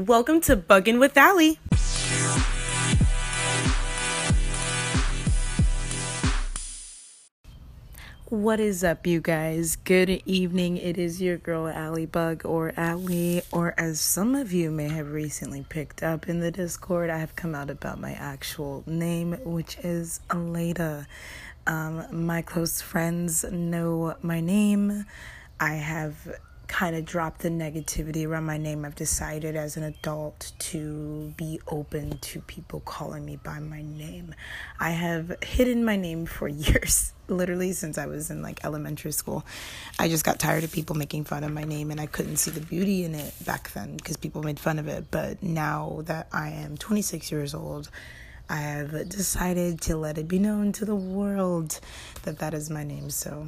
Welcome to Buggin' with Allie. What is up, you guys? Good evening. It is your girl, Allie Bug, or Allie, or as some of you may have recently picked up in the Discord, I have come out about my actual name, which is Aleda. Um, my close friends know my name. I have kind of dropped the negativity around my name. I've decided as an adult to be open to people calling me by my name. I have hidden my name for years, literally since I was in like elementary school. I just got tired of people making fun of my name and I couldn't see the beauty in it back then because people made fun of it. But now that I am 26 years old, I have decided to let it be known to the world that that is my name. So,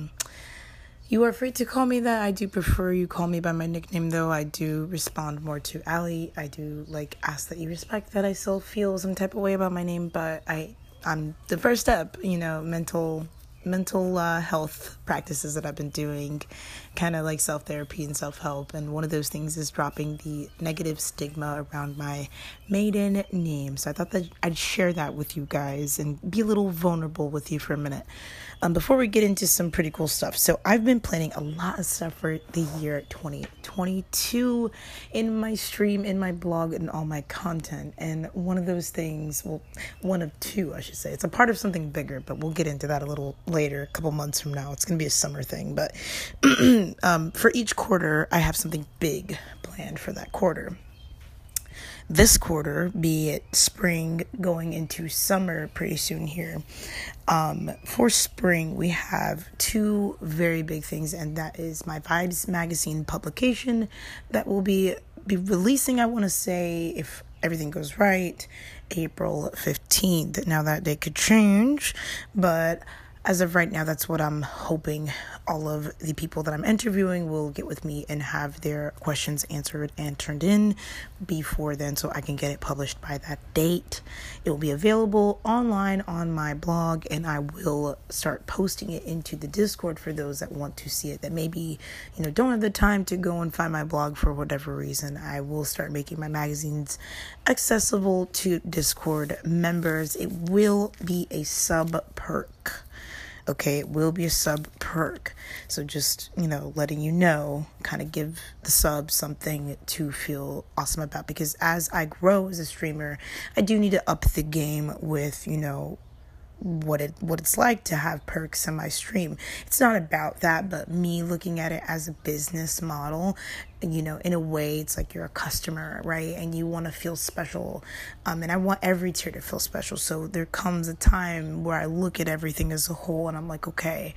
you are free to call me that. I do prefer you call me by my nickname though. I do respond more to Allie. I do like ask that you respect that I still feel some type of way about my name, but I I'm the first step, you know, mental mental uh, health practices that I've been doing, kind of like self therapy and self help. And one of those things is dropping the negative stigma around my maiden name. So I thought that I'd share that with you guys and be a little vulnerable with you for a minute. Um, before we get into some pretty cool stuff. So I've been planning a lot of stuff for the year 2022 in my stream, in my blog, and all my content. And one of those things, well, one of two, I should say. It's a part of something bigger, but we'll get into that a little later, a couple months from now. It's going to be a summer thing. But um, for each quarter, I have something big planned for that quarter this quarter, be it spring going into summer pretty soon here. Um, for spring, we have two very big things, and that is my Vibes magazine publication that will be be releasing. I want to say if everything goes right, April fifteenth. Now that day could change, but as of right now, that's what I'm hoping all of the people that I'm interviewing will get with me and have their questions answered and turned in before then so I can get it published by that date. It will be available online on my blog and I will start posting it into the Discord for those that want to see it that maybe, you know, don't have the time to go and find my blog for whatever reason. I will start making my magazines accessible to Discord members. It will be a sub perk okay it will be a sub perk so just you know letting you know kind of give the sub something to feel awesome about because as i grow as a streamer i do need to up the game with you know what it what it's like to have perks in my stream. It's not about that, but me looking at it as a business model. You know, in a way, it's like you're a customer, right? And you want to feel special. Um, and I want every tier to feel special. So there comes a time where I look at everything as a whole, and I'm like, okay,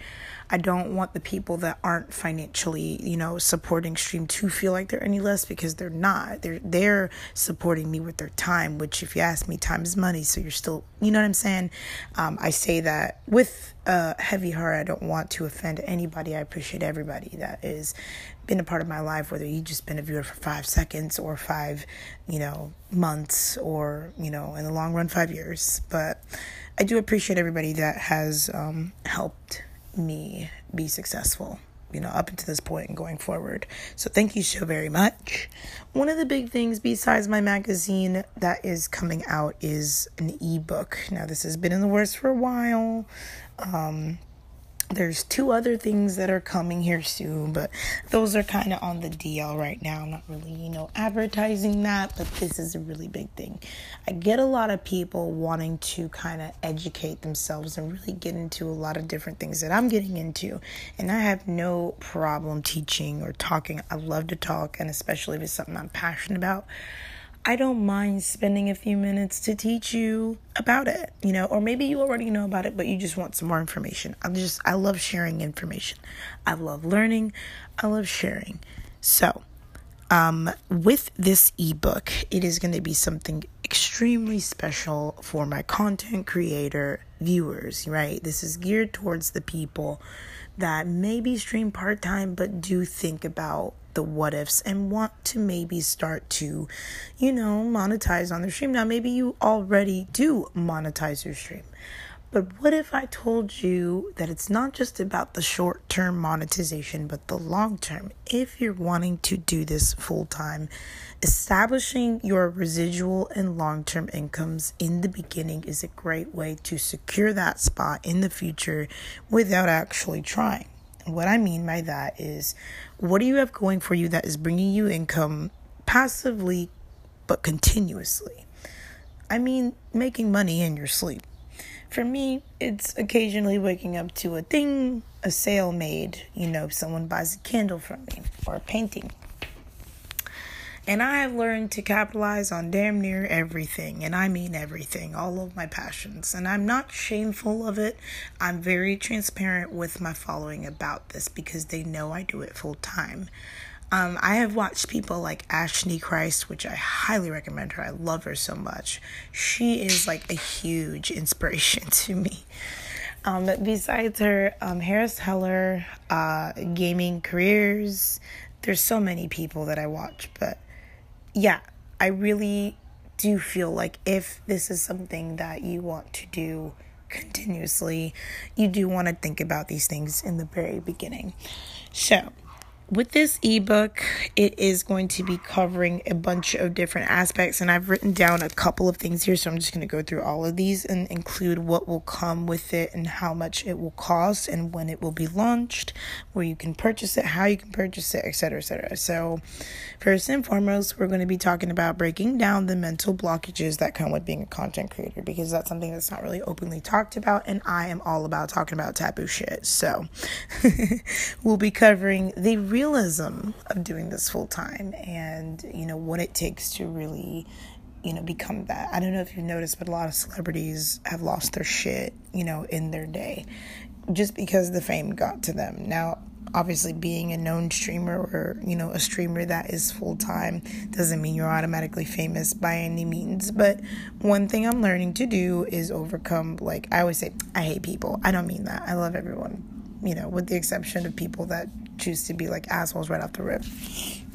I don't want the people that aren't financially, you know, supporting stream to feel like they're any less because they're not. They're they're supporting me with their time, which if you ask me, time is money. So you're still, you know what I'm saying? Um, I say that with a heavy heart. I don't want to offend anybody. I appreciate everybody that is been a part of my life, whether you've just been a viewer for five seconds or five, you know, months or, you know, in the long run, five years. But I do appreciate everybody that has um, helped me be successful you know, up until this point and going forward. So thank you so very much. One of the big things besides my magazine that is coming out is an ebook. Now this has been in the works for a while. Um, there's two other things that are coming here soon, but those are kind of on the DL right now. I'm not really, you know, advertising that, but this is a really big thing. I get a lot of people wanting to kind of educate themselves and really get into a lot of different things that I'm getting into. And I have no problem teaching or talking. I love to talk, and especially if it's something I'm passionate about. I don't mind spending a few minutes to teach you about it, you know, or maybe you already know about it, but you just want some more information. I'm just, I love sharing information. I love learning. I love sharing. So, um, with this ebook, it is going to be something extremely special for my content creator viewers, right? This is geared towards the people that maybe stream part time but do think about the what ifs and want to maybe start to, you know, monetize on their stream. Now, maybe you already do monetize your stream, But what if I told you that it's not just about the short term monetization, but the long term? If you're wanting to do this full time, establishing your residual and long term incomes in the beginning is a great way to secure that spot in the future without actually trying. What I mean by that is, what do you have going for you that is bringing you income passively but continuously? I mean, making money in your sleep. For me, it's occasionally waking up to a thing, a sale made, you know, someone buys a candle from me or a painting. And I have learned to capitalize on damn near everything, and I mean everything, all of my passions. And I'm not shameful of it. I'm very transparent with my following about this because they know I do it full time. Um, I have watched people like Ashley Christ, which I highly recommend her. I love her so much. She is like a huge inspiration to me. Um, but besides her, um, Harris Heller, uh, gaming careers, there's so many people that I watch. But yeah, I really do feel like if this is something that you want to do continuously, you do want to think about these things in the very beginning. So, with this ebook, it is going to be covering a bunch of different aspects, and I've written down a couple of things here, so I'm just going to go through all of these and include what will come with it and how much it will cost and when it will be launched, where you can purchase it, how you can purchase it, etc. etc. So, first and foremost, we're going to be talking about breaking down the mental blockages that come with being a content creator because that's something that's not really openly talked about, and I am all about talking about taboo shit. So, we'll be covering the realism of doing this full time and you know what it takes to really you know become that. I don't know if you've noticed but a lot of celebrities have lost their shit you know in their day just because the fame got to them. Now obviously being a known streamer or you know a streamer that is full time doesn't mean you're automatically famous by any means. But one thing i'm learning to do is overcome like i always say i hate people. I don't mean that. I love everyone you know with the exception of people that choose to be like assholes right off the rip.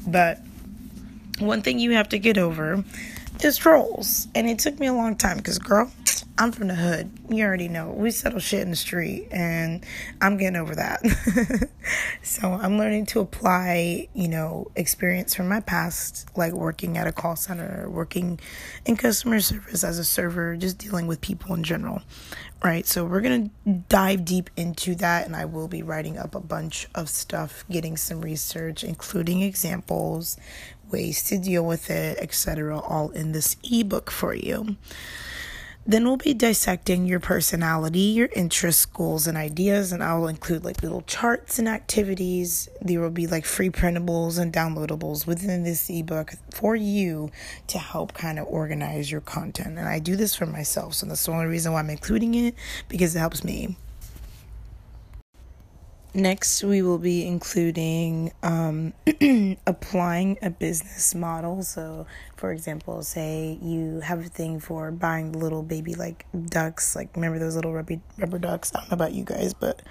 But one thing you have to get over is trolls. And it took me a long time because, girl, I'm from the hood. You already know. We settle shit in the street, and I'm getting over that. so I'm learning to apply, you know, experience from my past, like working at a call center, working in customer service as a server, just dealing with people in general right? So we're going to dive deep into that, and I will be writing up a bunch of stuff, getting some research, including examples, ways to deal with it, etc., all in this ebook for you. Then we'll be dissecting your personality, your interests, goals, and ideas, and I'll include like little charts and activities. There will be like free printables and downloadables within this ebook for you to help kind of organize your content. And I do this for myself, so that's the only reason why I'm including it because it helps me. Next, we will be including um, applying a business model. So, for example, say you have a thing for buying little baby like ducks, like remember those little rubber, rubber ducks? I don't know about you guys, but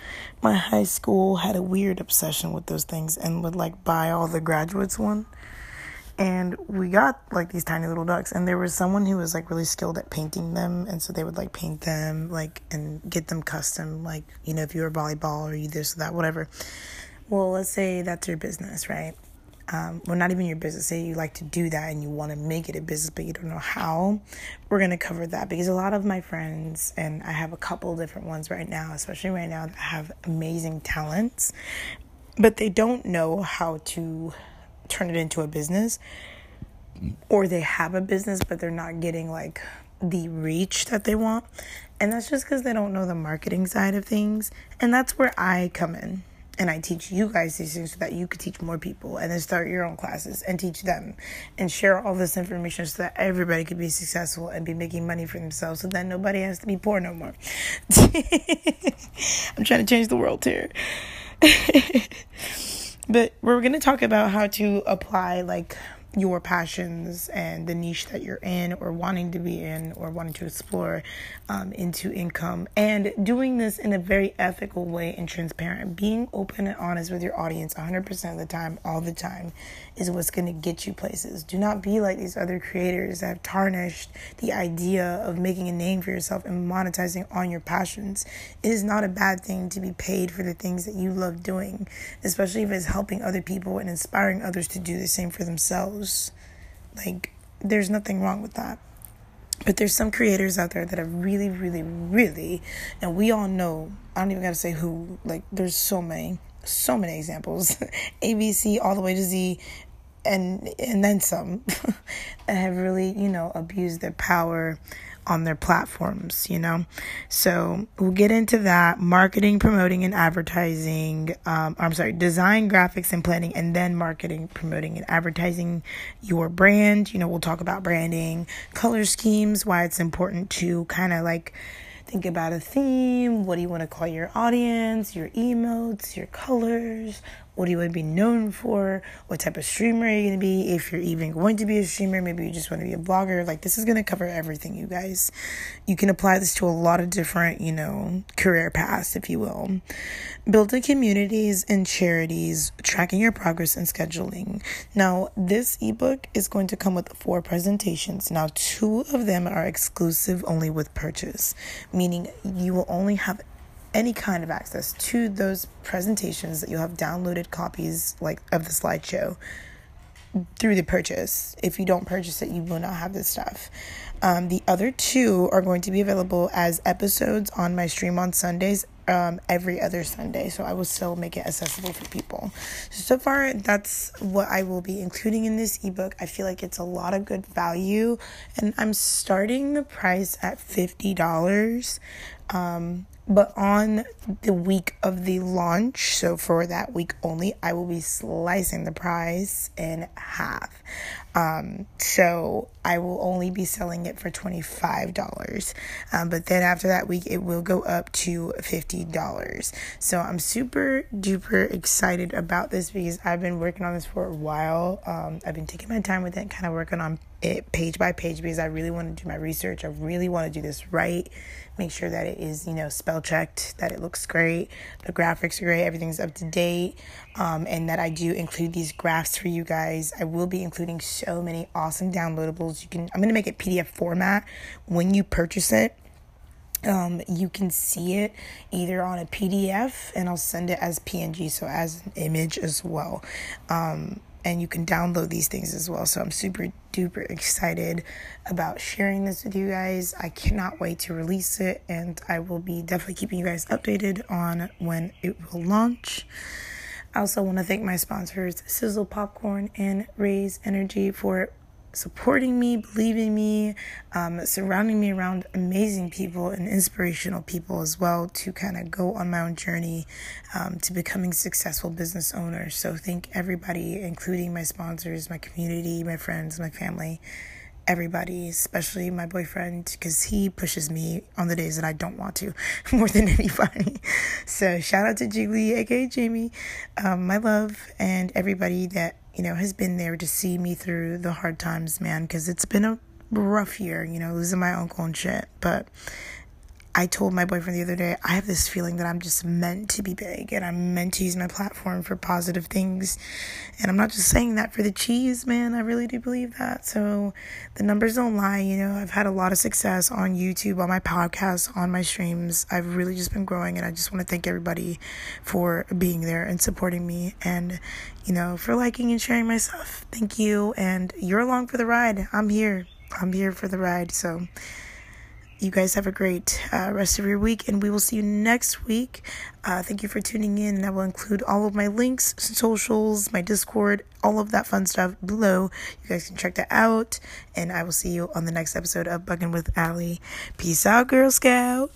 my high school had a weird obsession with those things and would like buy all the graduates one and we got like these tiny little ducks and there was someone who was like really skilled at painting them and so they would like paint them like and get them custom like you know if you're a volleyball or you this or that whatever. Well let's say that's your business right? Um, well not even your business. Say you like to do that and you want to make it a business but you don't know how we're going to cover that because a lot of my friends and i have a couple different ones right now especially right now that have amazing talents but they don't know how to turn it into a business or they have a business but they're not getting like the reach that they want. And that's just because they don't know the marketing side of things. And that's where i come in. And i teach you guys these things so that you could teach more people and then start your own classes and teach them and share all this information so that everybody could be successful and be making money for themselves so that nobody has to be poor no more. I'm trying to change the world here but we're going to talk about how to apply like your passions and the niche that you're in or wanting to be in or wanting to explore um, into income. And doing this in a very ethical way and transparent. Being open and honest with your audience 100% of the time all the time is what's going to get you places. Do not be like these other creators that have tarnished the idea of making a name for yourself and monetizing on your passions. It is not a bad thing to be paid for the things that you love doing especially if it's helping other people and inspiring others to do the same for themselves like, there's nothing wrong with that. But there's some creators out there that are really, really, really, and we all know, I don't even gotta say who, like, there's so many, so many examples. ABC all the way to Z, and and then some that have really, you know, abused their power on their platforms, you know? So we'll get into that marketing, promoting, and advertising. Um, I'm sorry, design, graphics, and planning, and then marketing, promoting, and advertising your brand. You know, we'll talk about branding, color schemes, why it's important to kind of like think about a theme. What do you want to call your audience, your emotes, your colors? What do you want to be known for? What type of streamer are you going to be? If you're even going to be a streamer, maybe you just want to be a blogger. Like, this is going to cover everything, you guys. You can apply this to a lot of different, you know, career paths, if you will. Building communities and charities, tracking your progress and scheduling. Now, this ebook is going to come with four presentations. Now, two of them are exclusive only with purchase, meaning you will only have any kind of access to those presentations that you'll have downloaded copies like of the slideshow through the purchase. If you don't purchase it, you will not have this stuff. Um, the other two are going to be available as episodes on my stream on Sundays um, every other Sunday. So I will still make it accessible for people. So far, that's what I will be including in this ebook. I feel like it's a lot of good value, and I'm starting the price at $50. Um, but on the week of the launch, so for that week only, I will be slicing the price in half. Um, so I will only be selling it for $25. Um, but then after that week, it will go up to $50. So I'm super duper excited about this because I've been working on this for a while. Um, I've been taking my time with it, kind of working on it page by page because I really want to do my research. I really want to do this right. Make sure that it is, you know, spell checked, that it looks great, the graphics are great, everything's up to date, um, and that I do include these graphs for you guys. I will be including so many awesome downloadables. You can, I'm to make it PDF format when you purchase it. Um, you can see it either on a PDF and I'll send it as PNG, so as an image as well. Um, and you can download these things as well. So I'm super duper excited about sharing this with you guys. I cannot wait to release it, and I will be definitely keeping you guys updated on when it will launch. I also want to thank my sponsors, Sizzle Popcorn and Raze Energy, for supporting me, believing me, um, surrounding me around amazing people and inspirational people as well to kind of go on my own journey um, to becoming successful business owners. So, thank everybody, including my sponsors, my community, my friends, my family everybody, especially my boyfriend, because he pushes me on the days that I don't want to more than anybody. So, shout out to Jiggly, aka Jamie, um, my love, and everybody that you know has been there to see me through the hard times, man, because it's been a rough year, you know, losing my uncle and shit. But I told my boyfriend the other day, I have this feeling that I'm just meant to be big and I'm meant to use my platform for positive things. And I'm not just saying that for the cheese, man. I really do believe that. So the numbers don't lie. You know, I've had a lot of success on YouTube, on my podcast, on my streams. I've really just been growing and I just want to thank everybody for being there and supporting me and, you know, for liking and sharing my stuff. Thank you. And you're along for the ride. I'm here. I'm here for the ride. So, you guys have a great uh, rest of your week, and we will see you next week. Uh, thank you for tuning in, and I will include all of my links, socials, my Discord, all of that fun stuff below. You guys can check that out, and I will see you on the next episode of Buggin' with Allie. Peace out, Girl Scout.